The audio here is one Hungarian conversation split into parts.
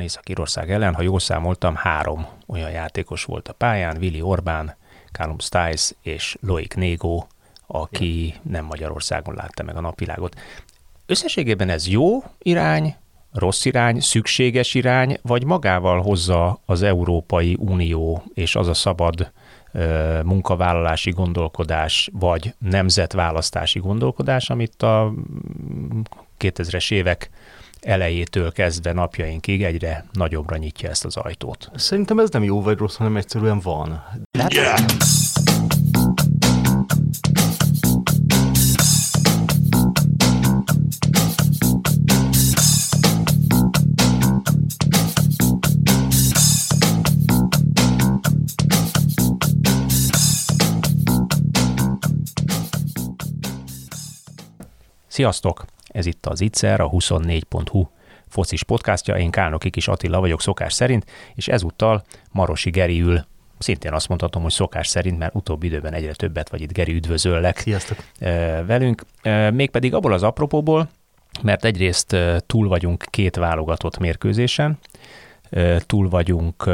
Észak-Írország ellen, ha jól számoltam, három olyan játékos volt a pályán, Willi Orbán, Callum Stiles és Loic Négo, aki nem Magyarországon látta meg a napvilágot. Összességében ez jó irány, rossz irány, szükséges irány, vagy magával hozza az Európai Unió és az a szabad munkavállalási gondolkodás, vagy nemzetválasztási gondolkodás, amit a 2000-es évek elejétől kezdve napjainkig egyre nagyobbra nyitja ezt az ajtót. Szerintem ez nem jó vagy rossz, hanem egyszerűen van. Yeah. Sziasztok! Ez itt az Itzer, a 24.hu focis podcastja. Én Kálnoki Kis Attila vagyok szokás szerint, és ezúttal Marosi Geri ül szintén azt mondhatom, hogy szokás szerint, mert utóbbi időben egyre többet vagy itt, Geri, üdvözöllek Sziasztok. velünk. Mégpedig abból az apropóból, mert egyrészt túl vagyunk két válogatott mérkőzésen, túl vagyunk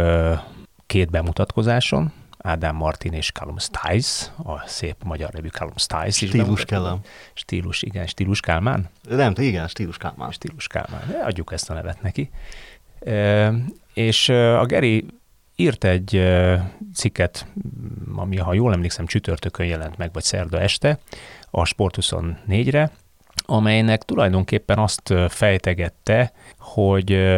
két bemutatkozáson, Ádám Martin és Callum Stiles, a szép magyar nevű Callum Stiles. Stílus kellem. Stílus, igen, Stílus Kálmán? Nem, igen, Stílus Kálmán. Stílus Kálmán, adjuk ezt a nevet neki. E, és a Geri írt egy cikket, ami, ha jól emlékszem, csütörtökön jelent meg, vagy szerda este, a Sport 24-re, amelynek tulajdonképpen azt fejtegette, hogy,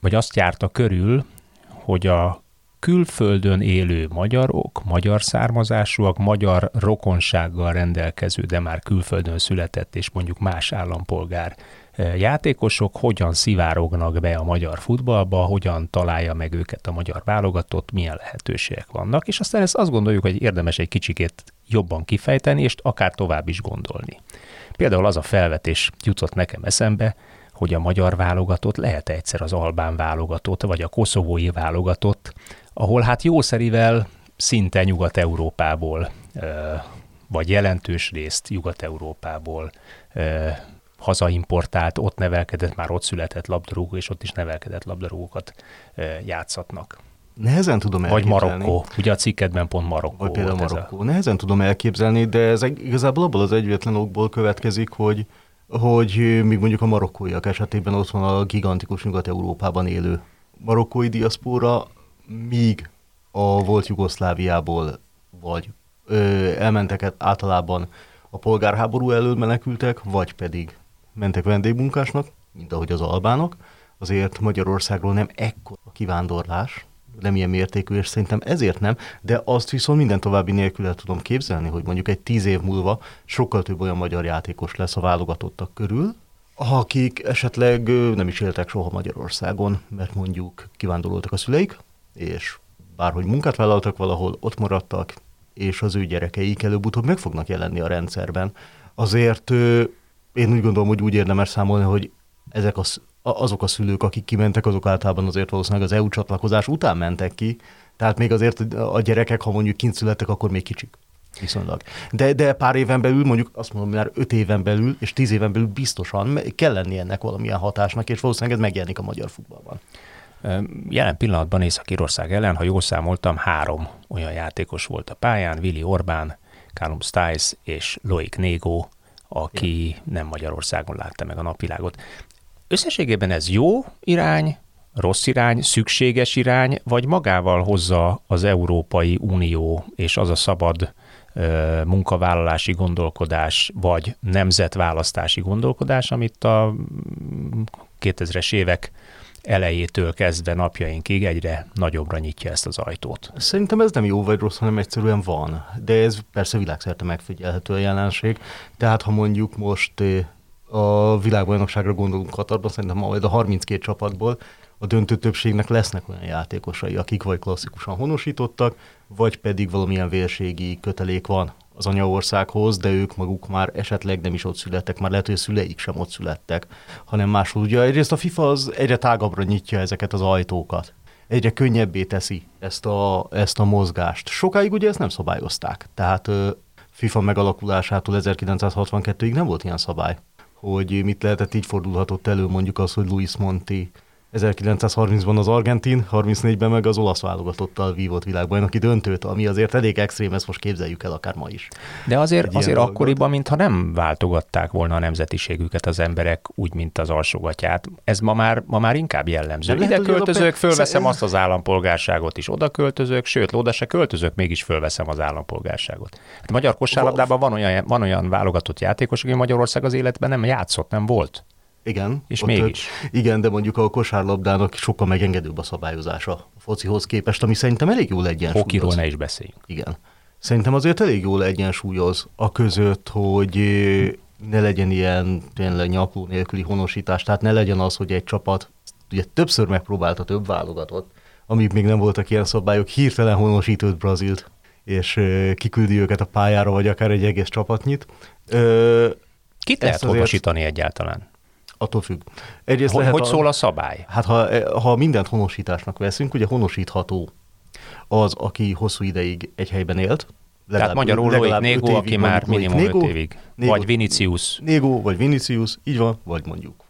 vagy azt járta körül, hogy a külföldön élő magyarok, magyar származásúak, magyar rokonsággal rendelkező, de már külföldön született és mondjuk más állampolgár e, játékosok hogyan szivárognak be a magyar futballba, hogyan találja meg őket a magyar válogatott, milyen lehetőségek vannak, és aztán ezt azt gondoljuk, hogy érdemes egy kicsikét jobban kifejteni, és akár tovább is gondolni. Például az a felvetés jutott nekem eszembe, hogy a magyar válogatott lehet egyszer az albán válogatott, vagy a koszovói válogatott, ahol hát jószerivel szinte Nyugat-Európából, vagy jelentős részt Nyugat-Európából hazaimportált, ott nevelkedett, már ott született labdarúgó, és ott is nevelkedett labdarúgókat játszatnak. Nehezen tudom elképzelni. Vagy Marokkó. Ugye a cikkedben pont Marokkó Vagy például Marokkó. A... Nehezen tudom elképzelni, de ez igazából abból az egyetlen okból következik, hogy, hogy még mondjuk a marokkóiak esetében ott van a gigantikus Nyugat-Európában élő marokkói diaszpóra, míg a volt Jugoszláviából vagy ö, elmentek általában a polgárháború elől menekültek, vagy pedig mentek vendégmunkásnak, mint ahogy az albánok, azért Magyarországról nem ekkor a kivándorlás, nem ilyen mértékű, és szerintem ezért nem, de azt viszont minden további nélkül el tudom képzelni, hogy mondjuk egy tíz év múlva sokkal több olyan magyar játékos lesz a válogatottak körül, akik esetleg nem is éltek soha Magyarországon, mert mondjuk kivándoroltak a szüleik, és bárhogy munkát vállaltak valahol, ott maradtak, és az ő gyerekeik előbb-utóbb meg fognak jelenni a rendszerben. Azért én úgy gondolom, hogy úgy érdemes számolni, hogy ezek a, azok a szülők, akik kimentek, azok általában azért valószínűleg az EU csatlakozás után mentek ki, tehát még azért a gyerekek, ha mondjuk kint születtek, akkor még kicsik. Viszonylag. De, de pár éven belül, mondjuk azt mondom, már öt éven belül és tíz éven belül biztosan kell lenni ennek valamilyen hatásnak, és valószínűleg ez megjelenik a magyar futballban. Jelen pillanatban Észak-Írország ellen, ha jól számoltam, három olyan játékos volt a pályán, Willi Orbán, Callum Stiles és Loic Négo, aki nem Magyarországon látta meg a napvilágot. Összességében ez jó irány, rossz irány, szükséges irány, vagy magával hozza az Európai Unió és az a szabad munkavállalási gondolkodás, vagy nemzetválasztási gondolkodás, amit a 2000-es évek elejétől kezdve napjainkig egyre nagyobbra nyitja ezt az ajtót. Szerintem ez nem jó vagy rossz, hanem egyszerűen van. De ez persze világszerte megfigyelhető a jelenség. Tehát ha mondjuk most a világbajnokságra gondolunk Katarban, szerintem majd a 32 csapatból a döntő többségnek lesznek olyan játékosai, akik vagy klasszikusan honosítottak, vagy pedig valamilyen vérségi kötelék van az anyaországhoz, de ők maguk már esetleg nem is ott születtek, már lehet, hogy a szüleik sem ott születtek, hanem máshol. Ugye egyrészt a FIFA az egyre tágabbra nyitja ezeket az ajtókat. Egyre könnyebbé teszi ezt a, ezt a mozgást. Sokáig ugye ezt nem szabályozták. Tehát FIFA megalakulásától 1962-ig nem volt ilyen szabály, hogy mit lehetett, így fordulhatott elő mondjuk az, hogy Luis Monti 1930-ban az argentin, 34-ben meg az olasz válogatottal vívott világbajnoki döntőt, ami azért elég extrém, ezt most képzeljük el akár ma is. De azért, azért akkoriban, mintha nem váltogatták volna a nemzetiségüket az emberek úgy, mint az alsógatját. Ez ma már, ma már inkább jellemző. De Ide költözök, fölveszem azt az állampolgárságot is, oda költözök, sőt, oda se költözök, mégis fölveszem az állampolgárságot. Hát magyar kosárlabdában van olyan, van olyan válogatott játékos, aki Magyarország az életben nem játszott, nem volt. Igen. És ott, mégis. Igen, de mondjuk a kosárlabdának sokkal megengedőbb a szabályozása a focihoz képest, ami szerintem elég jól egyensúlyoz. Hokiról ne is beszéljünk. Igen. Szerintem azért elég jól egyensúlyoz a között, hogy ne legyen ilyen tényleg nyakló nélküli honosítás, tehát ne legyen az, hogy egy csapat ugye többször megpróbálta több válogatott, amíg még nem voltak ilyen szabályok, hirtelen honosított Brazilt, és kiküldi őket a pályára, vagy akár egy egész csapatnyit. Kit lehet honosítani egyáltalán? Attól függ. Egyrészt hogy, hogy a, szól a szabály? Hát ha, ha mindent honosításnak veszünk, ugye honosítható az, aki hosszú ideig egy helyben élt, Legalább, Tehát magyarul Loic Négó, aki már minimum Négó, 5 évig. Négó, vagy Vinicius. Négó, vagy Vinicius, így van, vagy mondjuk.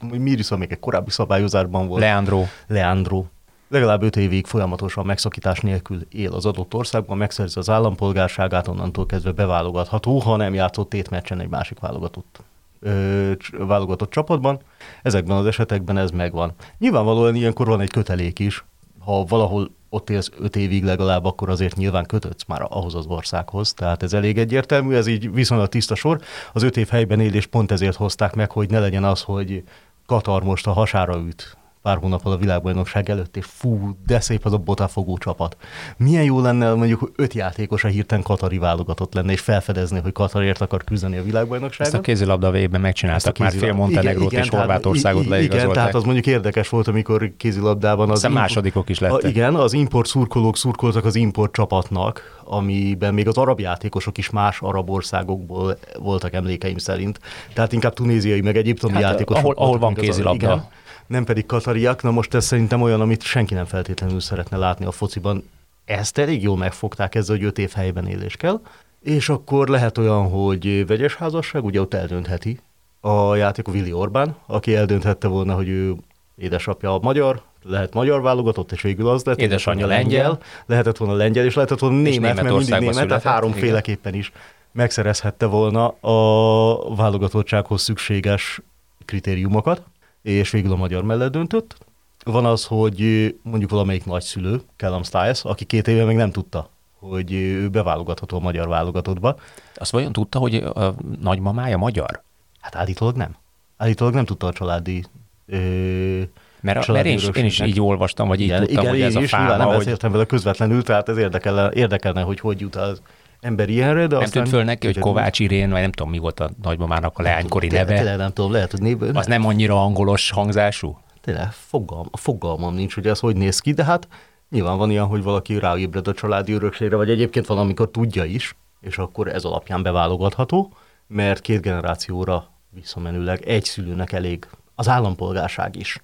Miris, még egy korábbi szabályozásban volt. Leandro. Leandro. Legalább 5 évig folyamatosan megszakítás nélkül él az adott országban, megszerzi az állampolgárságát, onnantól kezdve beválogatható, ha nem játszott tétmeccsen egy másik válogatott ö, válogatott csapatban. Ezekben az esetekben ez megvan. Nyilvánvalóan ilyenkor van egy kötelék is. Ha valahol ott élsz öt évig legalább, akkor azért nyilván kötötsz már ahhoz az országhoz. Tehát ez elég egyértelmű, ez így viszonylag tiszta sor. Az öt év helyben élés pont ezért hozták meg, hogy ne legyen az, hogy Katar most a hasára üt pár hónappal a világbajnokság előtt, és fú, de szép az a botafogó csapat. Milyen jó lenne mondjuk, hogy öt játékos a hirtelen Katari válogatott lenne, és felfedezni, hogy Katarért akar küzdeni a világbajnokságon. Ezt a kézilabda végben megcsináltak már fél Montenegrót és Horvátországot leigazolták. Igen, tehát az mondjuk érdekes volt, amikor kézilabdában az... import, másodikok is lettek. A, igen, az import szurkolók szurkoltak az import csapatnak, amiben még az arab játékosok is más arab országokból voltak emlékeim szerint. Tehát inkább tunéziai, meg egyiptomi hát, játékosok. Ahol, ahol van kézilabda. Igen, nem pedig katariak. Na most ez szerintem olyan, amit senki nem feltétlenül szeretne látni a fociban. Ezt elég jól megfogták ezzel, hogy öt év helyben élés kell. És akkor lehet olyan, hogy vegyes házasság, ugye ott eldöntheti a játék Willi Orbán, aki eldönthette volna, hogy ő édesapja a magyar, lehet magyar válogatott, és végül az lett. Édesanyja lengyel. lengyel. Lehetett volna lengyel, és lehetett volna német, mert mindig német, született, tehát háromféleképpen is megszerezhette volna a válogatottsághoz szükséges kritériumokat és végül a magyar mellett döntött. Van az, hogy mondjuk valamelyik nagyszülő, Callum Stiles, aki két éve még nem tudta, hogy ő beválogatható a magyar válogatottba. Azt vajon tudta, hogy a nagymamája magyar? Hát állítólag nem. Állítólag nem tudta a családi ö, mert, mert én, is, én is így olvastam, vagy így igen, tudtam, igen, hogy ez a fáma. Nem hogy... beszéltem vele közvetlenül, tehát ez érdekelne, érdekelne hogy hogy jut az ember ilyenre, de Nem tűnt föl neki, hogy Kovács Irén, vagy nem tudom, mi volt a nagymamának a leánykori neve. Tényleg nem tudom, lehet, hogy név... Az nem annyira angolos hangzású? Tényleg, fogalm, fogalmam nincs, hogy ez hogy néz ki, de hát nyilván van ilyen, hogy valaki ráébred a családi örökségre, vagy egyébként van, amikor tudja is, és akkor ez alapján beválogatható, mert két generációra visszamenőleg egy szülőnek elég az állampolgárság is.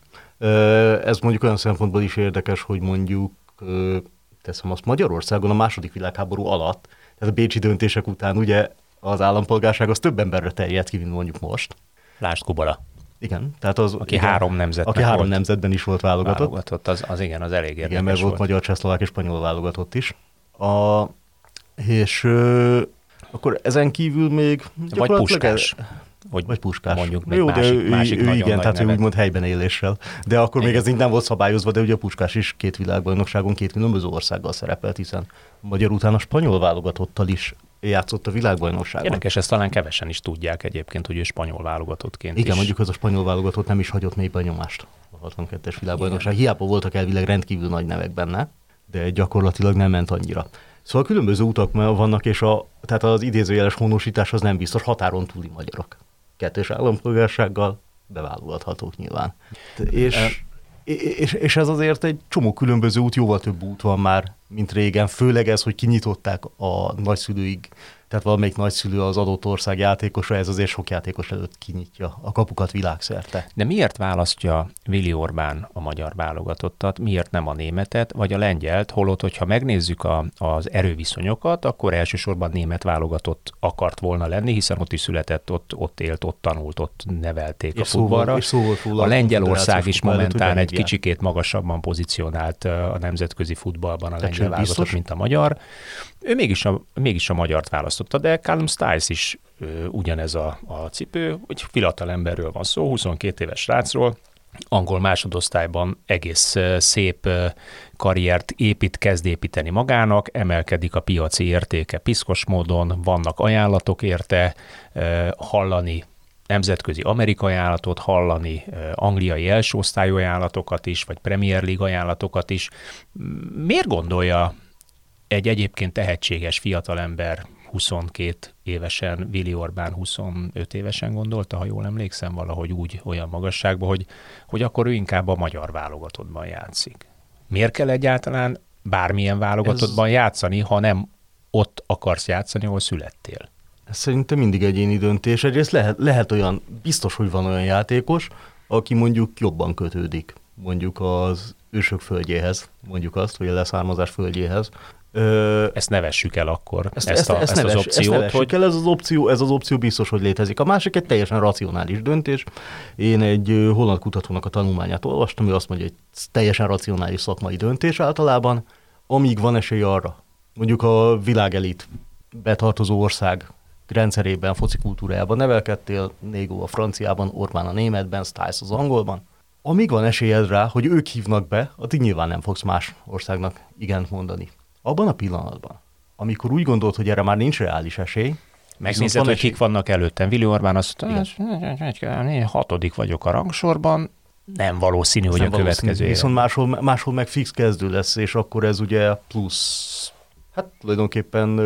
Ez mondjuk olyan szempontból is érdekes, hogy mondjuk teszem azt Magyarországon a második világháború alatt tehát a bécsi döntések után ugye az állampolgárság az több emberre terjedt ki, mint mondjuk most. Lásd Kubala. Igen, tehát az... Aki igen, három nemzetben Aki három volt. nemzetben is volt válogatott. Válogatott, az, az igen, az elég érdekes Igen, mert volt, volt magyar, csehszlovák és spanyol válogatott is. A, és ö, akkor ezen kívül még... Vagy Puskás. Ez, vagy, vagy puskás. Mondjuk még Jó, másik, de másik ő, igen, tehát ő úgymond helyben éléssel. De akkor igen. még ez így nem volt szabályozva, de ugye a puskás is két világbajnokságon két különböző országgal szerepelt, hiszen magyar után a spanyol válogatottal is játszott a világbajnokságon. Érdekes, ezt talán kevesen is tudják egyébként, hogy ő spanyol válogatottként Igen, is. mondjuk az a spanyol válogatott nem is hagyott mély benyomást a 62-es világbajnokság. Igen. Hiába voltak elvileg rendkívül nagy nevek benne, de gyakorlatilag nem ment annyira. Szóval különböző utak vannak, és a, tehát az idézőjeles honosítás az nem biztos határon túli magyarok kettős állampolgársággal bevállalhatók nyilván. És, és, és ez azért egy csomó különböző út, jóval több út van már, mint régen, főleg ez, hogy kinyitották a nagyszülőig tehát valamelyik nagyszülő az adott ország játékosa, ez azért sok játékos előtt kinyitja a kapukat világszerte. De miért választja Vili Orbán a magyar válogatottat, miért nem a németet, vagy a lengyelt, holott, hogyha megnézzük a, az erőviszonyokat, akkor elsősorban német válogatott akart volna lenni, hiszen ott is született, ott, ott élt, ott tanult, ott nevelték és a futballra. És szóval a Lengyelország is momentán egy kicsikét magasabban pozícionált a nemzetközi futballban a lengyel válogatott, mint a magyar. Ő mégis a, mégis a magyart választotta, de Callum Stiles is ö, ugyanez a, a cipő, hogy fiatal emberről van szó, 22 éves srácról, angol másodosztályban egész szép karriert épít, kezd építeni magának, emelkedik a piaci értéke piszkos módon, vannak ajánlatok érte, hallani nemzetközi amerikai ajánlatot, hallani angliai első osztályú ajánlatokat is, vagy Premier League ajánlatokat is. Miért gondolja egy egyébként tehetséges fiatalember 22 évesen, Vili Orbán 25 évesen gondolta, ha jól emlékszem, valahogy úgy olyan magasságban, hogy, hogy akkor ő inkább a magyar válogatottban játszik. Miért kell egyáltalán bármilyen válogatottban Ez... játszani, ha nem ott akarsz játszani, ahol születtél? Ez szerintem mindig egyéni döntés. Egyrészt lehet, lehet olyan, biztos, hogy van olyan játékos, aki mondjuk jobban kötődik mondjuk az ősök földjéhez, mondjuk azt, vagy a leszármazás földjéhez, Ö, ezt nevessük el akkor, ezt, ezt, a, ezt, ezt, neves, az opciót. Ezt hogy... el, ez az opció, ez az opció biztos, hogy létezik. A másik egy teljesen racionális döntés. Én egy holland kutatónak a tanulmányát olvastam, ő azt mondja, hogy ez teljesen racionális szakmai döntés általában, amíg van esély arra, mondjuk a világelit betartozó ország rendszerében, foci kultúrájában nevelkedtél, Négó a franciában, Orbán a németben, Stiles az angolban, amíg van esélyed rá, hogy ők hívnak be, addig nyilván nem fogsz más országnak igent mondani abban a pillanatban, amikor úgy gondolt, hogy erre már nincs reális esély, Megnézed, hogy kik vannak előttem. Vili Orbán azt mondta, én hatodik vagyok a rangsorban, nem valószínű, hogy nem a következő Viszont máshol, máshol meg fix kezdő lesz, és akkor ez ugye plusz, hát tulajdonképpen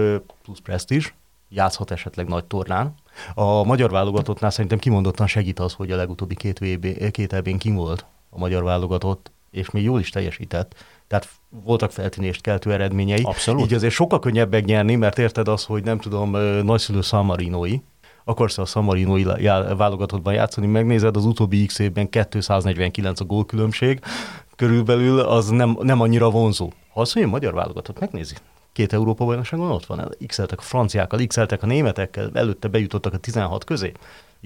plusz presztízs, játszhat esetleg nagy tornán. A magyar válogatottnál szerintem kimondottan segít az, hogy a legutóbbi két, VB, két ebén kim volt a magyar válogatott, és még jól is teljesített tehát voltak feltűnést keltő eredményei. Abszolút. Így azért sokkal könnyebb megnyerni, mert érted az, hogy nem tudom, nagyszülő Samarinoi, akarsz a Samarinoi válogatottban játszani, megnézed, az utóbbi x évben 249 a gólkülönbség, körülbelül az nem, nem annyira vonzó. Ha azt mondja, magyar válogatott, megnézi. Két Európa bajnokságon ott van, x a franciákkal, x a németekkel, előtte bejutottak a 16 közé,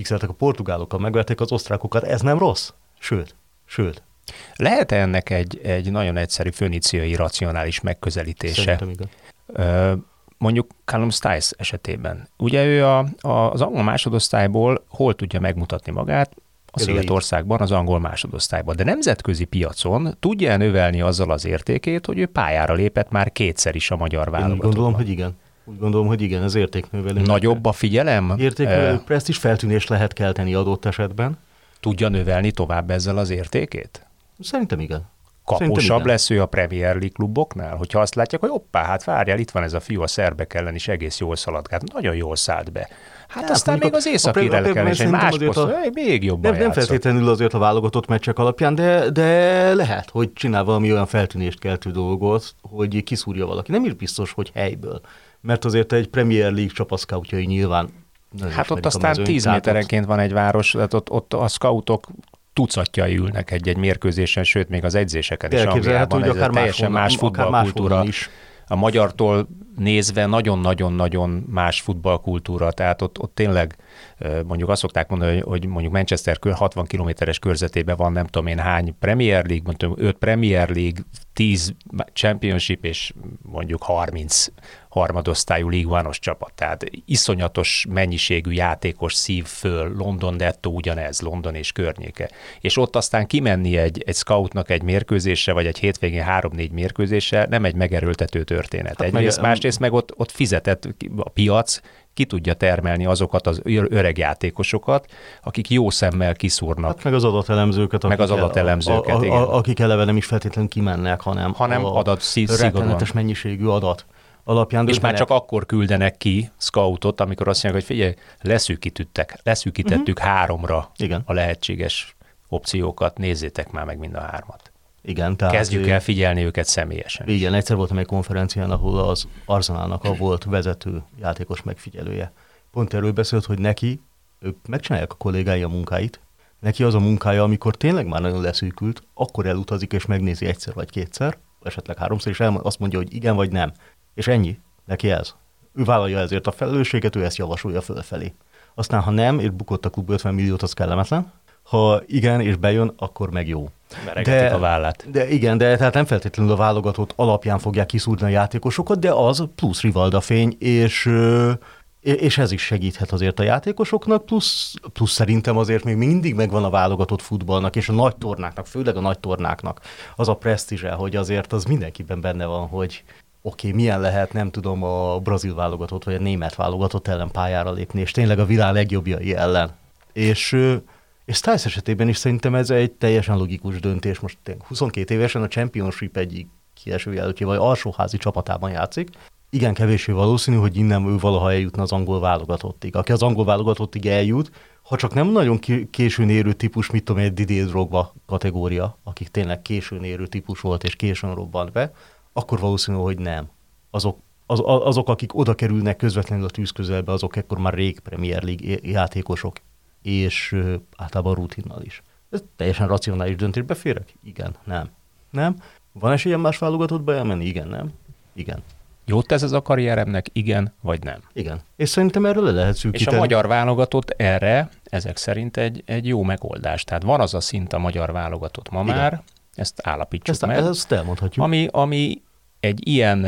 x a portugálokkal, megverték az osztrákokat, ez nem rossz. Sőt, sőt, lehet -e ennek egy, egy nagyon egyszerű föníciai racionális megközelítése? Szerintem igen. mondjuk Callum Stiles esetében. Ugye ő a, a, az angol másodosztályból hol tudja megmutatni magát? A Szigetországban, az angol másodosztályban. De nemzetközi piacon tudja növelni azzal az értékét, hogy ő pályára lépett már kétszer is a magyar válogatottban? Én gondolom, hogy igen. Úgy gondolom, hogy igen, ez értéknövelő. Nagyobb a figyelem? Értéknövelő uh, is feltűnés lehet kelteni adott esetben. Tudja növelni tovább ezzel az értékét? Szerintem igen. Igen. lesz ő a Premier League kluboknál? Hogyha azt látják, hogy oppá, hát várjál, itt van ez a fiú a szerbek ellen is egész jól szaladgált, nagyon jól szállt be. Hát ja, aztán még az északi relken is egy más poszt, a... még jobban Nem, nem feltétlenül azért a válogatott meccsek alapján, de, de lehet, hogy csinál valami olyan feltűnést keltő dolgot, hogy kiszúrja valaki. Nem is biztos, hogy helyből. Mert azért egy Premier League csapaszkautjai nyilván Hát ott aztán 10 méterenként van egy város, tehát ott, ott a scoutok tucatjai ülnek egy-egy mérkőzésen, sőt, még az edzéseken is Angliában. Hogy akár teljesen más futballkultúra. Is. A magyartól nézve nagyon-nagyon-nagyon más futballkultúra, tehát ott, ott tényleg mondjuk azt szokták mondani, hogy mondjuk Manchester 60 kilométeres körzetében van nem tudom én hány Premier League, mondjuk 5 Premier League, 10 Championship és mondjuk 30 harmadosztályú one csapat. Tehát iszonyatos mennyiségű játékos szív föl, London Detto ugyanez, London és környéke. És ott aztán kimenni egy, egy scoutnak egy mérkőzésre, vagy egy hétvégén három-négy mérkőzésre nem egy megerőltető történet. Hát Egyrészt, meg, másrészt meg ott, ott fizetett a piac, ki tudja termelni azokat az öreg játékososokat, akik jó szemmel kiszúrnak. Hát meg az adatelemzőket. Meg az adatelemzőket, a, a, igen. A, akik eleve nem is feltétlenül kimennek, hanem, hanem a adat szigorúan. mennyiségű adat alapján. És már csak akkor küldenek ki scoutot, amikor azt mondják, hogy figyelj, leszűkítettek, leszűkítettük uh-huh. háromra Igen. a lehetséges opciókat, nézzétek már meg mind a hármat. Igen, tehát kezdjük el figyelni őket személyesen. Igen, egyszer voltam egy konferencián, ahol az Arzenálnak a volt vezető játékos megfigyelője. Pont erről beszélt, hogy neki, ők megcsinálják a kollégái a munkáit, neki az a munkája, amikor tényleg már nagyon leszűkült, akkor elutazik és megnézi egyszer vagy kétszer, esetleg háromszor, és azt mondja, hogy igen vagy nem. És ennyi. Neki ez. Ő vállalja ezért a felelősséget, ő ezt javasolja fölfelé. Aztán, ha nem, és bukott a klub 50 milliót, az kellemetlen. Ha igen, és bejön, akkor meg jó. de, a vállát. De igen, de tehát nem feltétlenül a válogatott alapján fogják kiszúrni a játékosokat, de az plusz Rivalda fény, és és ez is segíthet azért a játékosoknak, plusz, plusz szerintem azért még mindig megvan a válogatott futballnak, és a nagy tornáknak, főleg a nagy tornáknak az a presztízse, hogy azért az mindenkiben benne van, hogy oké, okay, milyen lehet, nem tudom, a brazil válogatott vagy a német válogatott ellen pályára lépni, és tényleg a világ legjobbjai ellen. És, és Stiles esetében is szerintem ez egy teljesen logikus döntés. Most 22 évesen a Championship egyik kieső jelöltje, vagy alsóházi csapatában játszik, igen kevésbé valószínű, hogy innen ő valaha eljutna az angol válogatottig. Aki az angol válogatottig eljut, ha csak nem nagyon későn érő típus, mit tudom, egy Didier Drogba kategória, akik tényleg későn érő típus volt és későn robbant be, akkor valószínű, hogy nem. Azok, az, azok akik oda kerülnek közvetlenül a tűz közelbe, azok ekkor már rég Premier League játékosok, és általában rutinnal is. Ez teljesen racionális döntés. Beférek? Igen, nem. Nem. Van esélye más válogatottba elmenni? Igen, nem. Igen. Jót tesz ez a karrieremnek, igen vagy nem? Igen. És szerintem erről le lehet szűkíteni. És a magyar válogatott erre ezek szerint egy, egy jó megoldás. Tehát van az a szint a magyar válogatott ma igen. már, ezt állapítsuk ezt, meg. Ezt elmondhatjuk. Ami, ami egy ilyen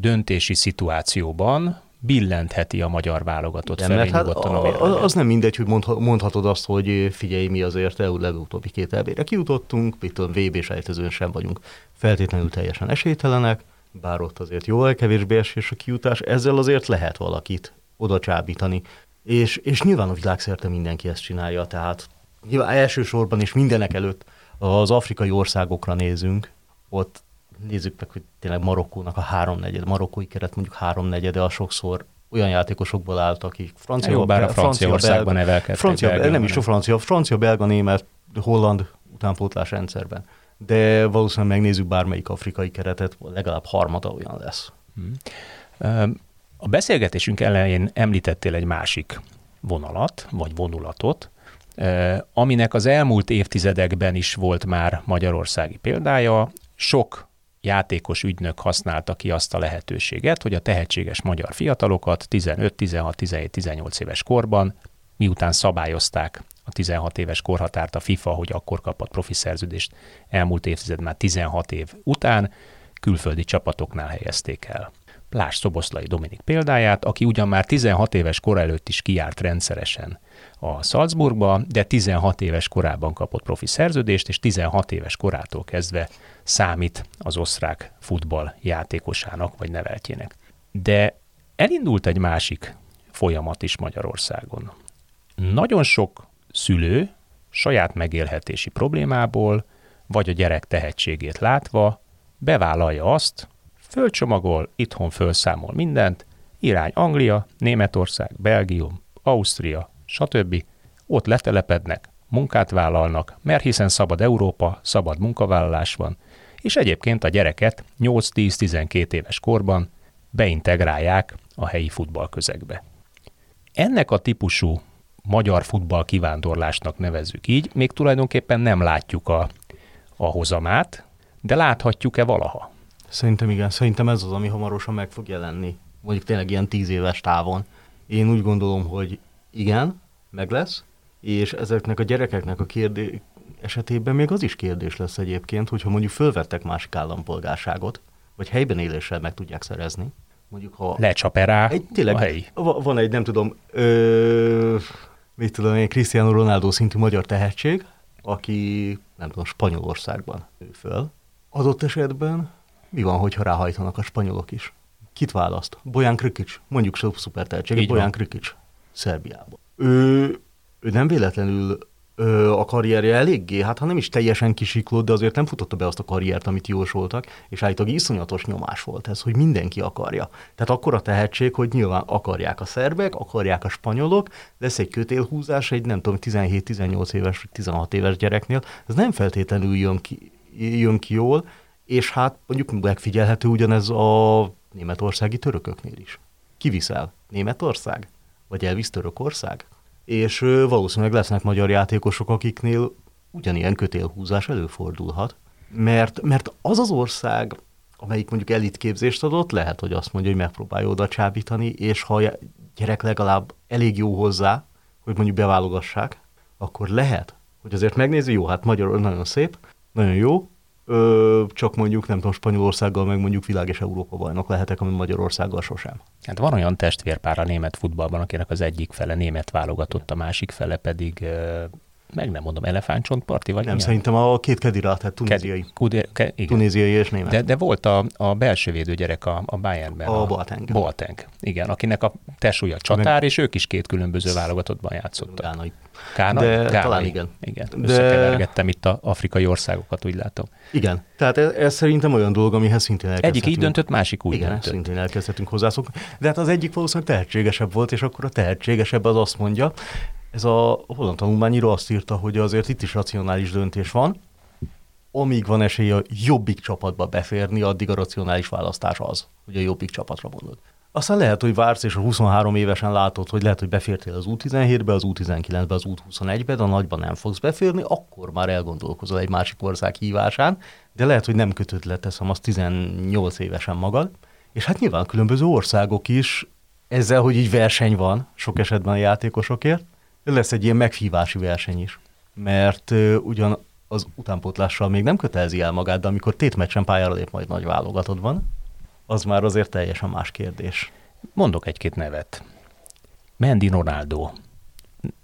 döntési szituációban billentheti a magyar válogatott Igen, felé hát a, a Az nem mindegy, hogy mondhatod azt, hogy figyelj, mi azért EU legutóbbi két elvére kijutottunk, mit tudom, VB sejtezőn sem vagyunk feltétlenül teljesen esélytelenek, bár ott azért jóval kevésbé esés a kiutás, ezzel azért lehet valakit oda csábítani. És, és nyilván a világszerte mindenki ezt csinálja, tehát nyilván elsősorban és mindenek előtt az afrikai országokra nézünk, ott nézzük meg, hogy tényleg Marokkónak a háromnegyed, marokkói keret mondjuk háromnegyede a sokszor olyan játékosokból állt, akik francia, Jó, bár a Franciaországban nevelkedtek. Francia, nem is a francia, francia, belga, német, holland utánpótlás rendszerben de valószínűleg megnézzük bármelyik afrikai keretet, legalább harmada olyan lesz. Hmm. A beszélgetésünk elején említettél egy másik vonalat, vagy vonulatot, aminek az elmúlt évtizedekben is volt már magyarországi példája. Sok játékos ügynök használta ki azt a lehetőséget, hogy a tehetséges magyar fiatalokat 15, 16, 17, 18 éves korban, miután szabályozták a 16 éves korhatárt a FIFA, hogy akkor kapott profi szerződést elmúlt évtized már 16 év után, külföldi csapatoknál helyezték el. Plás Szoboszlai Dominik példáját, aki ugyan már 16 éves kor előtt is kijárt rendszeresen a Salzburgba, de 16 éves korában kapott profi szerződést, és 16 éves korától kezdve számít az osztrák futball játékosának vagy neveltjének. De elindult egy másik folyamat is Magyarországon. Nagyon sok szülő saját megélhetési problémából, vagy a gyerek tehetségét látva bevállalja azt, fölcsomagol, itthon fölszámol mindent, irány Anglia, Németország, Belgium, Ausztria, stb. Ott letelepednek, munkát vállalnak, mert hiszen szabad Európa, szabad munkavállalás van, és egyébként a gyereket 8-10-12 éves korban beintegrálják a helyi futballközegbe. Ennek a típusú magyar futball kivándorlásnak nevezzük így, még tulajdonképpen nem látjuk a, a hozamát, de láthatjuk-e valaha? Szerintem igen, szerintem ez az, ami hamarosan meg fog jelenni, mondjuk tényleg ilyen tíz éves távon. Én úgy gondolom, hogy igen, meg lesz, és ezeknek a gyerekeknek a kérdé esetében még az is kérdés lesz egyébként, hogyha mondjuk fölvettek másik állampolgárságot, vagy helyben éléssel meg tudják szerezni. Mondjuk ha... Lecsaperá egy, tényleg, a helyi. Van egy, nem tudom, ö, mit tudom én, Cristiano Ronaldo szintű magyar tehetség, aki nem tudom, Spanyolországban nő föl. Adott esetben mi van, hogyha ráhajtanak a spanyolok is? Kit választ? Bojan Krikic, mondjuk szuper tehetség, Bojan Krikic, Szerbiában. Ő, ő nem véletlenül ö, a karrierje eléggé, hát ha nem is teljesen kisiklott, de azért nem futotta be azt a karriert, amit jósoltak, és állítólag iszonyatos nyomás volt ez, hogy mindenki akarja. Tehát akkor a tehetség, hogy nyilván akarják a szerbek, akarják a spanyolok, lesz egy kötélhúzás egy nem tudom, 17-18 éves, 16 éves gyereknél, ez nem feltétlenül jön ki, jön ki jól, és hát mondjuk megfigyelhető ugyanez a németországi törököknél is. Kiviszel? Németország? Vagy elvisz Törökország? És valószínűleg lesznek magyar játékosok, akiknél ugyanilyen kötélhúzás előfordulhat, mert, mert az az ország, amelyik mondjuk elitképzést adott, lehet, hogy azt mondja, hogy megpróbálja oda csábítani, és ha a gyerek legalább elég jó hozzá, hogy mondjuk beválogassák, akkor lehet, hogy azért megnézi, jó, hát magyar nagyon szép, nagyon jó, ö, csak mondjuk nem tudom, Spanyolországgal meg mondjuk világ és Európa bajnok lehetek, ami Magyarországgal sosem. Hát van olyan testvérpár a német futballban, akinek az egyik fele német válogatott, a másik fele pedig meg nem mondom, elefántcsontparti, vagy Nem, milyen? szerintem a két kedira, tehát tunéziai. Kedi, ke, igen. Tunéziai és német. De, de volt a, a belső védő gyerek a, a Bayernben. A, a Boateng. Boateng, igen, akinek a tesúja csatár, meg... és ők is két különböző válogatottban játszottak. Gánai. Kána, de Gánai. talán igen. Igen, de... összekevergettem itt a afrikai országokat, úgy látom. Igen, tehát ez, ez szerintem olyan dolog, amihez szintén Egyik így döntött, másik úgy igen, döntött. szintén elkezdhetünk hozzászokni. De hát az egyik valószínűleg tehetségesebb volt, és akkor a tehetségesebb az azt mondja, ez a holland tanulmányíró azt írta, hogy azért itt is racionális döntés van, amíg van esély a jobbik csapatba beférni, addig a racionális választás az, hogy a jobbik csapatra mondod. Aztán lehet, hogy vársz, és a 23 évesen látod, hogy lehet, hogy befértél az U17-be, az U19-be, az U21-be, de a nagyban nem fogsz beférni, akkor már elgondolkozol egy másik ország hívásán, de lehet, hogy nem kötött le, teszem azt 18 évesen magad. És hát nyilván különböző országok is ezzel, hogy így verseny van sok esetben a játékosokért, lesz egy ilyen meghívási verseny is, mert ugyan az utánpótlással még nem kötelezi el magát, de amikor tétmeccsen pályára lép majd nagy válogatod van, az már azért teljesen más kérdés. Mondok egy-két nevet. Mendi Ronaldo.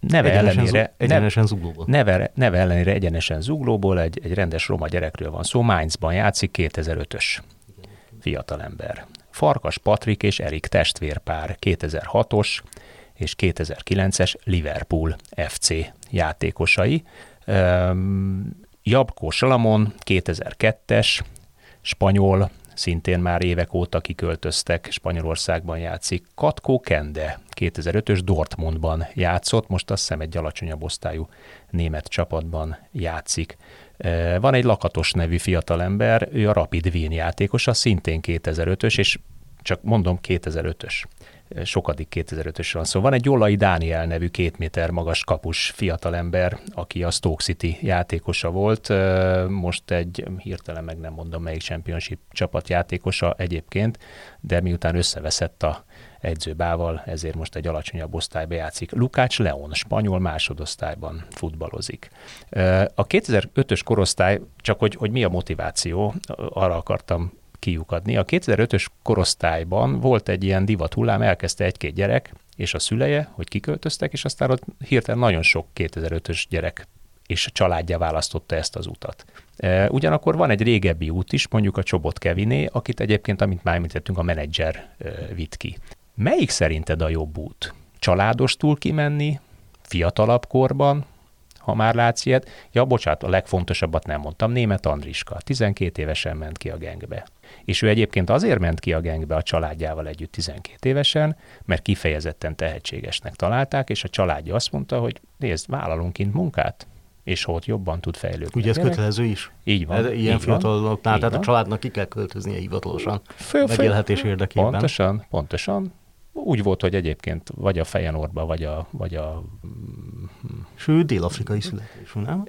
Neve egyenesen ellenére, zu- egyenesen zuglóból. Neve, neve ellenére egyenesen zuglóból, egy, egy rendes roma gyerekről van szó, Mainzban játszik, 2005-ös fiatalember. Farkas Patrik és Erik testvérpár, 2006-os, és 2009-es Liverpool FC játékosai. Jabko Salamon 2002-es, spanyol, szintén már évek óta kiköltöztek, Spanyolországban játszik. Katko Kende 2005-ös Dortmundban játszott, most azt hiszem egy alacsonyabb osztályú német csapatban játszik. Van egy Lakatos nevű fiatalember, ő a Rapid Wien játékosa, szintén 2005-ös, és csak mondom 2005-ös sokadik 2005-ös van. Szóval van egy Olai Dániel nevű két méter magas kapus fiatalember, aki a Stoke City játékosa volt, most egy hirtelen meg nem mondom melyik championship csapat játékosa egyébként, de miután összeveszett a edzőbával, ezért most egy alacsonyabb osztályba játszik. Lukács Leon, spanyol másodosztályban futballozik. A 2005-ös korosztály, csak hogy, hogy mi a motiváció, arra akartam kiukadni. A 2005-ös korosztályban volt egy ilyen divat hullám, elkezdte egy-két gyerek és a szüleje, hogy kiköltöztek, és aztán ott hirtelen nagyon sok 2005-ös gyerek és a családja választotta ezt az utat. E, ugyanakkor van egy régebbi út is, mondjuk a Csobot Keviné, akit egyébként, amint már említettünk, a menedzser e, vitt ki. Melyik szerinted a jobb út? Családostul kimenni, fiatalabb korban, ha már látsz ilyet. Ja, bocsánat, a legfontosabbat nem mondtam, német Andriska, 12 évesen ment ki a gengbe. És ő egyébként azért ment ki a gengbe a családjával együtt 12 évesen, mert kifejezetten tehetségesnek találták, és a családja azt mondta, hogy nézd, vállalunk kint munkát, és ott jobban tud fejlődni. Ugye ez kötelező is? Így van. Ez ilyen fiataloknál, tehát van. a családnak ki kell költöznie hivatalosan. Föl, megélhetés érdekében. Pontosan, pontosan. Úgy volt, hogy egyébként vagy a Fejenorba, vagy a... Vagy a ő dél-afrikai születésű, nem?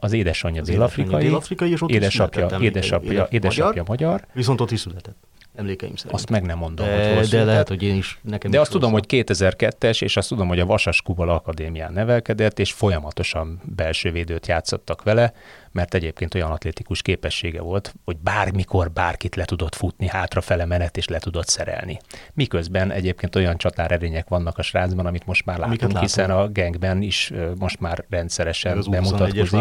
Az édesanyja dél-afrikai, dél-afrikai és ott édesapja, édesapja, édesapja magyar, magyar. Viszont ott is született emlékeim szerint. Azt meg nem mondom, de, hogy De lehet, hogy én is, nekem De is azt tudom, hogy 2002-es, és azt tudom, hogy a Vasas Kubal Akadémián nevelkedett, és folyamatosan belső védőt játszottak vele, mert egyébként olyan atlétikus képessége volt, hogy bármikor bárkit le tudott futni, hátrafele menet, és le tudott szerelni. Miközben egyébként olyan csatárerények vannak a srácban, amit most már látunk, hiszen a gengben is most már rendszeresen bemutatkozik.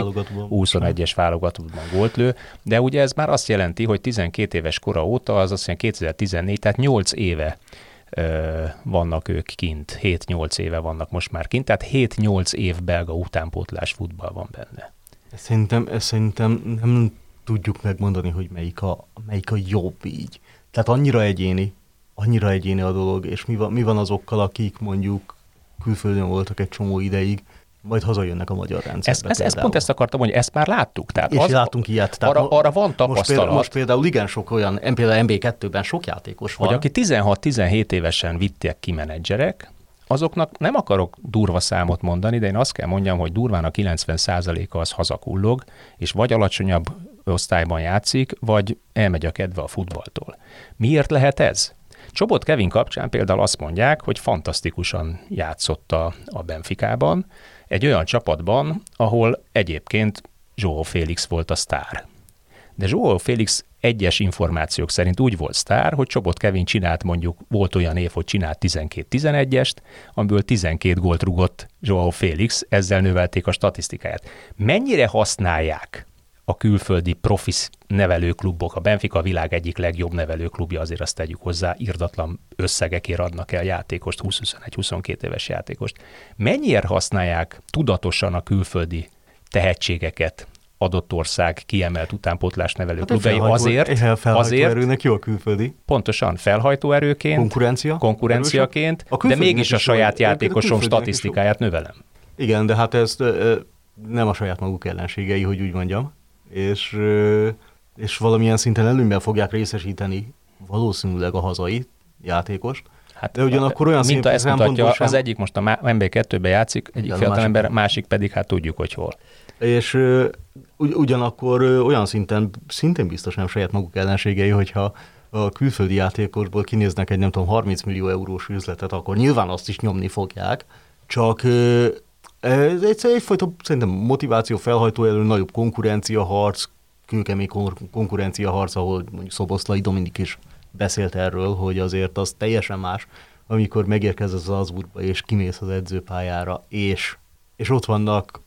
21-es válogatottban volt lő, de ugye ez már azt jelenti, hogy 12 éves kora óta, az azt jelenti 2014, tehát 8 éve vannak ők kint, 7-8 éve vannak most már kint, tehát 7-8 év belga utánpótlás futball van benne. Szerintem, szerintem nem tudjuk megmondani, hogy melyik a, melyik a jobb így. Tehát annyira egyéni, annyira egyéni a dolog, és mi van, mi van azokkal, akik mondjuk külföldön voltak egy csomó ideig, majd hazajönnek a magyar rendszerbe. Ezt, ezt, ezt pont ezt akartam, hogy ezt már láttuk. Tehát és az, látunk ilyet. Tehát arra, arra van tapasztalat. Most például, most például igen sok olyan, például MB2-ben sok játékos van. Hogy aki 16-17 évesen vitték ki menedzserek, azoknak nem akarok durva számot mondani, de én azt kell mondjam, hogy durván a 90%-a az hazakullog, és vagy alacsonyabb osztályban játszik, vagy elmegy a kedve a futballtól. Miért lehet ez? Csobot Kevin kapcsán például azt mondják, hogy fantasztikusan játszott a, a Benficában, egy olyan csapatban, ahol egyébként Joao Félix volt a sztár. De Joao Félix egyes információk szerint úgy volt sztár, hogy Csobot Kevin csinált mondjuk, volt olyan év, hogy csinált 12-11-est, amiből 12 gólt rugott Joao Félix, ezzel növelték a statisztikáját. Mennyire használják a külföldi profis nevelőklubok, a Benfica a világ egyik legjobb nevelőklubja, azért azt tegyük hozzá, irdatlan összegekért adnak el játékost, 20-21-22 éves játékost. Mennyire használják tudatosan a külföldi tehetségeket adott ország kiemelt utánpótlás nevelő hát klubjai azért, azért erőnek jó a külföldi. Pontosan felhajtóerőként, konkurencia, konkurenciaként, de mégis a saját játékosom statisztikáját növelem. Igen, de hát ez nem a saját maguk ellenségei, hogy úgy mondjam és, és valamilyen szinten előnyben fogják részesíteni valószínűleg a hazai játékost. Hát, de ugyanakkor olyan mint ezt mutatja, sem... az egyik most a MB2-ben játszik, egyik fiatal ember, másik pedig hát tudjuk, hogy hol. És ugy, ugyanakkor olyan szinten, szintén biztos nem saját maguk ellenségei, hogyha a külföldi játékosból kinéznek egy nem tudom 30 millió eurós üzletet, akkor nyilván azt is nyomni fogják, csak ez egyszer egyfajta szerintem motiváció felhajtó elő, nagyobb konkurencia harc, kőkemény konkurencia harc, ahol mondjuk Szoboszlai Dominik is beszélt erről, hogy azért az teljesen más, amikor megérkez az Azburgba, és kimész az edzőpályára, és, és ott vannak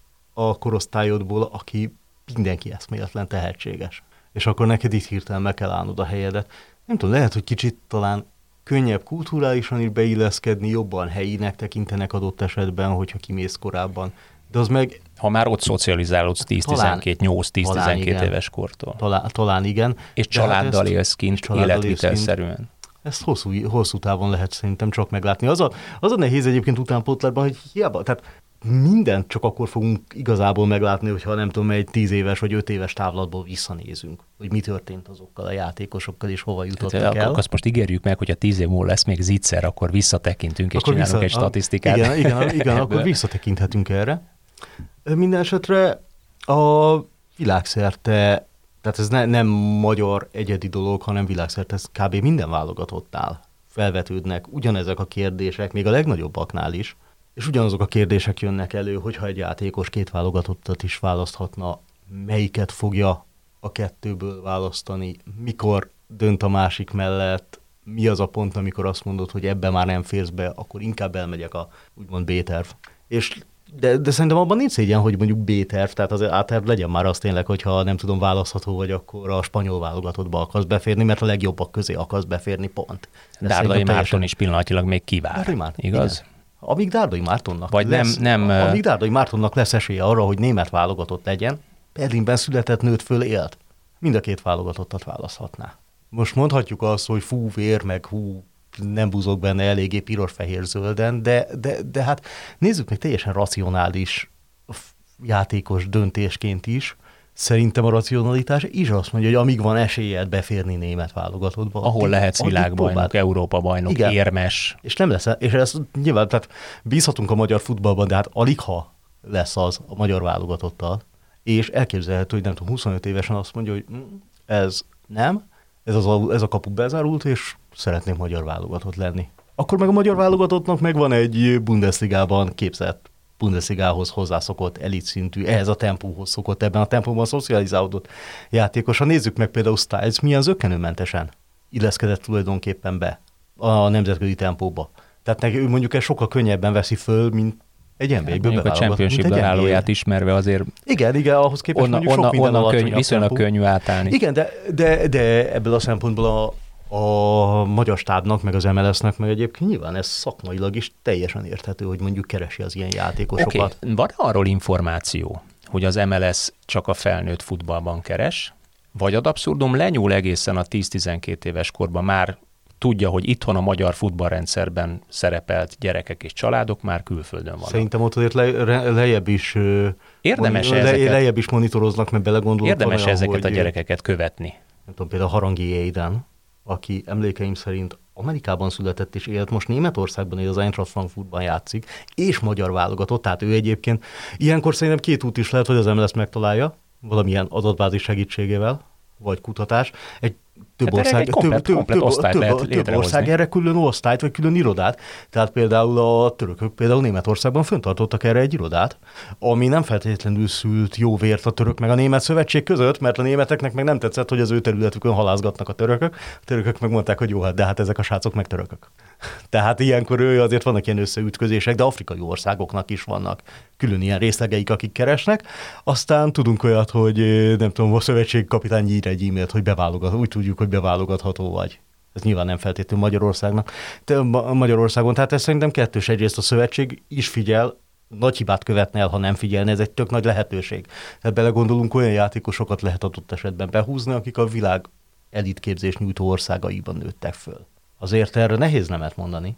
a korosztályodból, aki mindenki eszméletlen tehetséges. És akkor neked itt hirtelen meg kell állnod a helyedet. Nem tudom, lehet, hogy kicsit talán könnyebb kulturálisan is beilleszkedni, jobban helyinek tekintenek adott esetben, hogyha kimész korábban. De az meg... Ha már ott szocializálódsz 10-12, 8-10-12 éves kortól. Talán, talán igen. És hát családdal hát élsz kint, életvitelszerűen. Ezt hosszú, hosszú távon lehet szerintem csak meglátni. Az a, az a nehéz egyébként utánpótlásban, hogy hiába, tehát mindent csak akkor fogunk igazából meglátni, hogyha nem tudom, egy tíz éves vagy öt éves távlatból visszanézünk, hogy mi történt azokkal a játékosokkal, és hova jutottak Tehát, el. Akkor azt most ígérjük meg, hogy a tíz év múlva lesz még zicser, akkor visszatekintünk, és akkor csinálunk vissza, egy statisztikát. Igen, igen, igen akkor visszatekinthetünk erre. Minden esetre a világszerte, tehát ez ne, nem magyar egyedi dolog, hanem világszerte, ez kb. minden válogatottál felvetődnek ugyanezek a kérdések, még a legnagyobbaknál is, és ugyanazok a kérdések jönnek elő, hogyha egy játékos két válogatottat is választhatna, melyiket fogja a kettőből választani, mikor dönt a másik mellett, mi az a pont, amikor azt mondod, hogy ebbe már nem férsz be, akkor inkább elmegyek a úgymond B-terv. És de, de szerintem abban nincs szégyen, hogy mondjuk B-terv, tehát az A-terv legyen már az tényleg, hogyha nem tudom, választható vagy, akkor a spanyol válogatottba akarsz beférni, mert a legjobbak közé akarsz beférni, pont. Dárdai Márton teljesen... is pillanatilag még kivár, Márton, igaz? Igen. Amíg Dárdai Mártonnak Vagy lesz, nem, nem, amíg Dárdai Mártonnak lesz esélye arra, hogy német válogatott legyen, Berlinben született nőtt föl élt. Mind a két válogatottat választhatná. Most mondhatjuk azt, hogy fú, vér, meg hú, nem búzok benne eléggé piros-fehér-zölden, de, de, de hát nézzük meg teljesen racionális játékos döntésként is, Szerintem a racionalitás is azt mondja, hogy amíg van esélyed beférni német válogatottba. Ahol addig, lehetsz világbajnok, Európa bajnok, Igen. érmes. És nem lesz, és ez nyilván, tehát bízhatunk a magyar futballban, de hát alig ha lesz az a magyar válogatottal, és elképzelhető, hogy nem tudom, 25 évesen azt mondja, hogy mm, ez nem, ez, az a, ez a kapu bezárult, és szeretném magyar válogatott lenni. Akkor meg a magyar válogatottnak megvan egy Bundesligában képzett Bundesligához hozzászokott, elit szintű, ehhez a tempóhoz szokott, ebben a tempóban szocializálódott játékos. Ha nézzük meg például Styles, milyen zökkenőmentesen illeszkedett tulajdonképpen be a nemzetközi tempóba. Tehát neki, ő mondjuk ez sokkal könnyebben veszi föl, mint egy nba hát a championship állóját ismerve azért... Igen, igen, ahhoz képest onna, mondjuk sok onna, onna könny, viszonylag könnyű átállni. Igen, de, de, de ebből a szempontból a, a magyar stábnak, meg az MLS-nek, meg egyébként nyilván ez szakmailag is teljesen érthető, hogy mondjuk keresi az ilyen játékosokat. Okay. Van arról információ, hogy az MLS csak a felnőtt futballban keres, vagy ad abszurdum lenyúl egészen a 10-12 éves korban már tudja, hogy itthon a magyar futballrendszerben szerepelt gyerekek és családok már külföldön vannak. Szerintem ott azért le, le, lejjebb is Érdemes le, ezeket, lejjebb is monitoroznak, mert belegondolok. érdemes olyan, ezeket a hogy, gyerekeket követni. Nem tudom, például Harangi Aiden, aki emlékeim szerint Amerikában született és élt, most Németországban él, az Eintracht Frankfurtban játszik, és magyar válogatott, tehát ő egyébként ilyenkor szerintem két út is lehet, hogy az MLS megtalálja, valamilyen adatbázis segítségével, vagy kutatás. Egy több Hát erre ország, komplet- több, komplet több, több, lehet több ország erre külön osztályt, vagy külön irodát. Tehát például a törökök például Németországban föntartottak erre egy irodát, ami nem feltétlenül szült jó vért a török meg a német szövetség között, mert a németeknek meg nem tetszett, hogy az ő területükön halázgatnak a törökök. A törökök megmondták, hogy jó, hát de hát ezek a srácok meg törökök. Tehát ilyenkor ő azért vannak ilyen összeütközések, de afrikai országoknak is vannak külön ilyen részlegeik, akik keresnek. Aztán tudunk olyat, hogy eh, nem tudom, a szövetség kapitány ír egy e-mailt, hogy beválogat, úgy tudjuk, hogy beválogatható vagy. Ez nyilván nem feltétlenül Magyarországnak. Ma- Magyarországon, tehát ez szerintem kettős. Egyrészt a szövetség is figyel, nagy hibát követne el, ha nem figyelne, ez egy tök nagy lehetőség. Tehát belegondolunk, olyan játékosokat lehet adott esetben behúzni, akik a világ elitképzés nyújtó országaiban nőttek föl. Azért erre nehéz nemet mondani.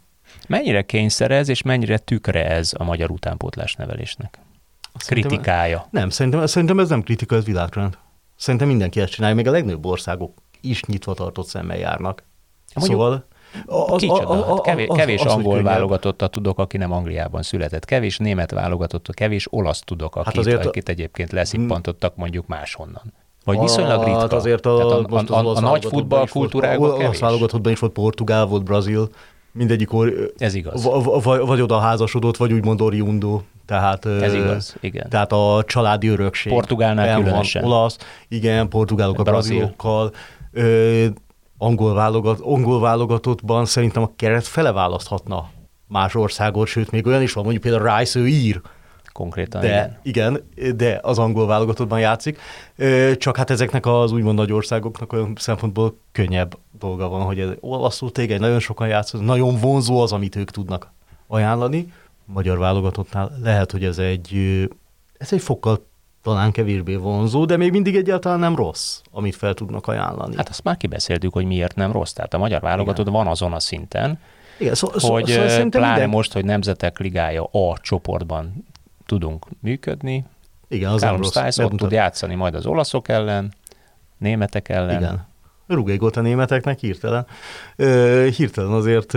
Mennyire kényszer ez, és mennyire tükre ez a magyar utánpótlás nevelésnek? Szerintem- Kritikája. Nem, szerintem, szerintem ez nem kritika, ez világrend. Szerintem mindenki ezt csinálja, még a legnagyobb országok is nyitva tartott szemmel járnak. Mondjuk, szóval... a- Kicsoda, hát kevés, az- kevés az, hogy angol könnyebb. válogatottat tudok, aki nem Angliában született, kevés német válogatottat, kevés olasz tudok, akit, hát azért a- akit egyébként leszippantottak mondjuk máshonnan. Vagy Hát viszonylag ritka. azért a, Tehát a, most a, az a, a olasz nagy futballkultúrákban olasz kevés. válogatottban is volt portugál, volt brazil, mindegyik or, Ez igaz. v- v- vagy oda házasodott, vagy úgymond oriundo. Tehát, Ez igaz, igen. Tehát a családi örökség. Portugálnál különösen. Olasz, igen, portugálok a Brazil. brazilokkal. Ö, angol, válogat, angol válogatottban szerintem a keret fele választhatna más országot, sőt, még olyan is van, mondjuk például Rice, ő ír, Konkrétan, de igen. igen. de az angol válogatottban játszik. Csak hát ezeknek az úgymond nagy országoknak olyan szempontból könnyebb dolga van, hogy ez olaszul téged nagyon sokan játszik, nagyon vonzó az, amit ők tudnak ajánlani. Magyar válogatottnál lehet, hogy ez egy, ez egy fokkal talán kevésbé vonzó, de még mindig egyáltalán nem rossz, amit fel tudnak ajánlani. Hát azt már kibeszéltük, hogy miért nem rossz. Tehát a magyar válogatott van azon a szinten, Igen, szó, szó, hogy szóval ö, szerintem pláne minden- most, hogy Nemzetek Ligája A csoportban tudunk működni, igen, az rossz. Stiles ott tud játszani majd az olaszok ellen, németek ellen. Igen. Gólt a németeknek hirtelen. Ö, hirtelen azért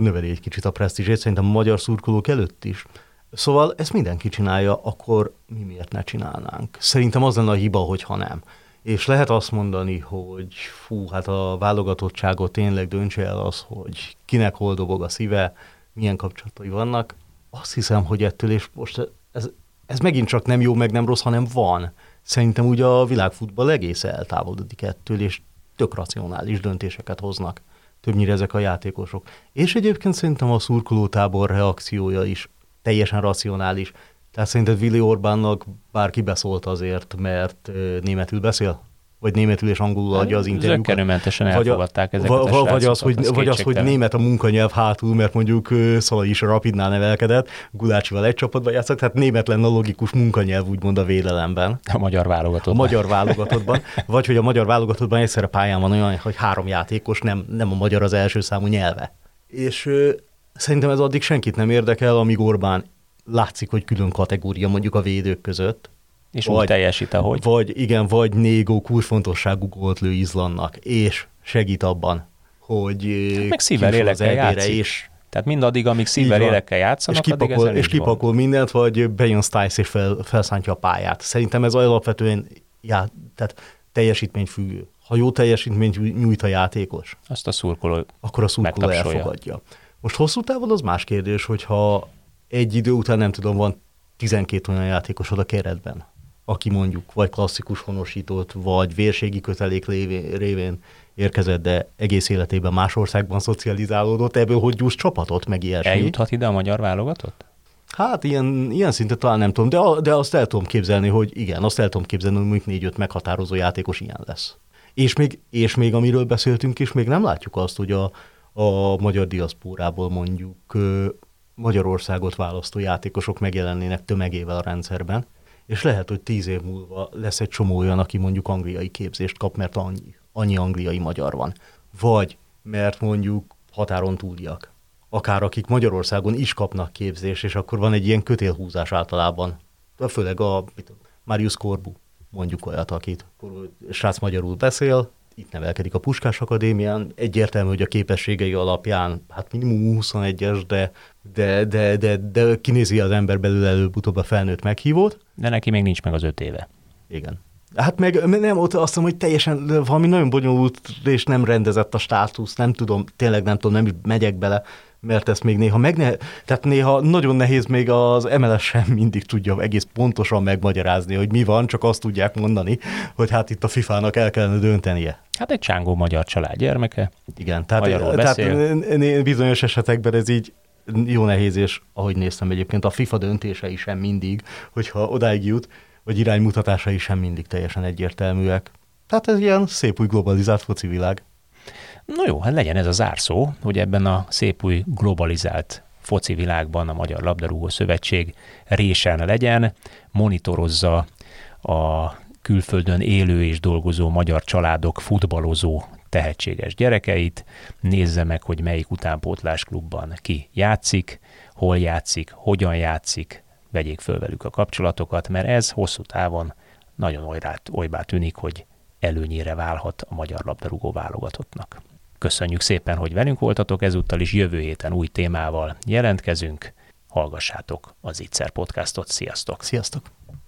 növeli egy kicsit a presztízsét, szerintem a magyar szurkolók előtt is. Szóval ezt mindenki csinálja, akkor mi miért ne csinálnánk? Szerintem az lenne a hiba, hogyha nem. És lehet azt mondani, hogy fú, hát a válogatottságot tényleg döntse el az, hogy kinek hol dobog a szíve, milyen kapcsolatai vannak. Azt hiszem, hogy ettől, és most ez, ez megint csak nem jó, meg nem rossz, hanem van. Szerintem ugye a világfutball egész eltávolodik ettől, és tök racionális döntéseket hoznak. Többnyire ezek a játékosok. És egyébként szerintem a szurkolótábor reakciója is teljesen racionális. Tehát szerinted Willi Orbánnak bárki beszólt azért, mert németül beszél? Vagy németül és angolul adja az interjúkat? Zökkenőmentesen Vagy elfogadták ezeket Va- a vagy az, hogy, vagy az, hogy német a munkanyelv hátul, mert mondjuk Szalai is a Rapidnál nevelkedett, Gulácsival egy csapatban játszott, tehát német lenne a logikus munkanyelv, úgymond a vélelemben. A magyar válogatott. A magyar válogatottban, vagy hogy a magyar válogatottban egyszerre pályán van olyan, hogy három játékos, nem, nem a magyar az első számú nyelve. És szerintem ez addig senkit nem érdekel, amíg Orbán látszik, hogy külön kategória mondjuk a védők között. És vagy- úgy teljesít, ahogy. Vagy igen, vagy Négó kulcsfontosságú gólt lő Izlandnak, és segít abban, hogy ö, meg szívvel, lélekkel EB-re, játszik. és Tehát mindaddig, amíg szívvel van. lélekkel és játszanak, addig kipakol, ezen és így van. kipakol mindent, vagy bejön Stiles és fel, felszántja a pályát. Szerintem ez alapvetően já, tehát teljesítményfüggő. Ha jó teljesítményt nyújt a játékos, Azt a szurkoló akkor a szurkoló elfogadja. Most hosszú távon az más kérdés, hogyha egy idő után nem tudom, van 12 olyan játékosod a keretben, aki mondjuk vagy klasszikus honosított, vagy vérségi kötelék lévén, révén érkezett, de egész életében más országban szocializálódott, ebből hogy gyújts csapatot, meg ilyesmi. eljuthat ide a magyar válogatott? Hát ilyen, ilyen szinten talán nem tudom, de, a- de azt el tudom képzelni, hogy igen, azt el tudom képzelni, hogy mondjuk négy-öt meghatározó játékos ilyen lesz. És még, és még amiről beszéltünk is, még nem látjuk azt, hogy a, a magyar diaszpórából mondjuk Magyarországot választó játékosok megjelennének tömegével a rendszerben, és lehet, hogy tíz év múlva lesz egy csomó olyan, aki mondjuk angliai képzést kap, mert annyi, annyi angliai magyar van. Vagy mert mondjuk határon túliak. Akár akik Magyarországon is kapnak képzést, és akkor van egy ilyen kötélhúzás általában. Főleg a Marius Korbu, mondjuk olyat, akit srác magyarul beszél, itt nevelkedik a Puskás Akadémián, egyértelmű, hogy a képességei alapján, hát minimum 21-es, de, de, de, de, de kinézi az ember belül előbb-utóbb a felnőtt meghívót. De neki még nincs meg az öt éve. Igen. Hát meg nem, ott azt mondom, hogy teljesen valami nagyon bonyolult és nem rendezett a státusz, nem tudom, tényleg nem tudom, nem megyek bele, mert ezt még néha megne... Tehát néha nagyon nehéz még az MLS sem mindig tudja egész pontosan megmagyarázni, hogy mi van, csak azt tudják mondani, hogy hát itt a FIFA-nak el kellene döntenie. Hát egy csángó magyar család gyermeke. Igen, tehát, tehát bizonyos esetekben ez így jó nehéz, és ahogy néztem egyébként, a FIFA döntései sem mindig, hogyha odáig jut, vagy iránymutatásai sem mindig teljesen egyértelműek. Tehát ez ilyen szép új globalizált foci világ. No jó, hát legyen ez a zárszó, hogy ebben a szép új globalizált foci világban a Magyar Labdarúgó Szövetség résen legyen, monitorozza a külföldön élő és dolgozó magyar családok futballozó tehetséges gyerekeit, nézze meg, hogy melyik utánpótlásklubban ki játszik, hol játszik, hogyan játszik, vegyék föl velük a kapcsolatokat, mert ez hosszú távon nagyon olybá, olybá tűnik, hogy előnyére válhat a magyar labdarúgó válogatottnak. Köszönjük szépen, hogy velünk voltatok, ezúttal is jövő héten új témával jelentkezünk. Hallgassátok az Itzer podcastot, sziasztok! Sziasztok!